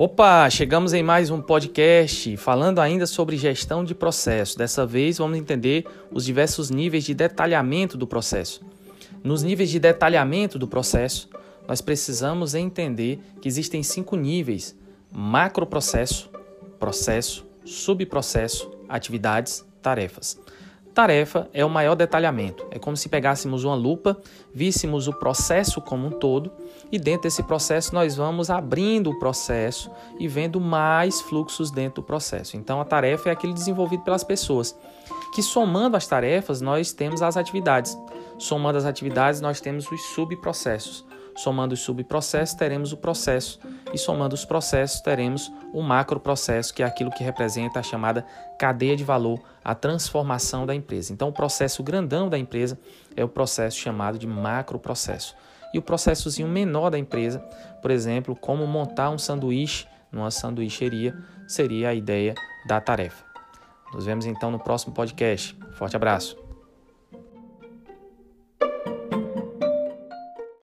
Opa, chegamos em mais um podcast falando ainda sobre gestão de processo. Dessa vez vamos entender os diversos níveis de detalhamento do processo. Nos níveis de detalhamento do processo, nós precisamos entender que existem cinco níveis: macroprocesso, processo, subprocesso, atividades, tarefas. Tarefa é o maior detalhamento. É como se pegássemos uma lupa, víssemos o processo como um todo e dentro desse processo nós vamos abrindo o processo e vendo mais fluxos dentro do processo. Então a tarefa é aquele desenvolvido pelas pessoas, que somando as tarefas nós temos as atividades. Somando as atividades nós temos os subprocessos. Somando os subprocessos, teremos o processo, e somando os processos, teremos o macroprocesso, que é aquilo que representa a chamada cadeia de valor, a transformação da empresa. Então, o processo grandão da empresa é o processo chamado de macroprocesso. E o processozinho menor da empresa, por exemplo, como montar um sanduíche numa sanduícheria, seria a ideia da tarefa. Nos vemos então no próximo podcast. Forte abraço!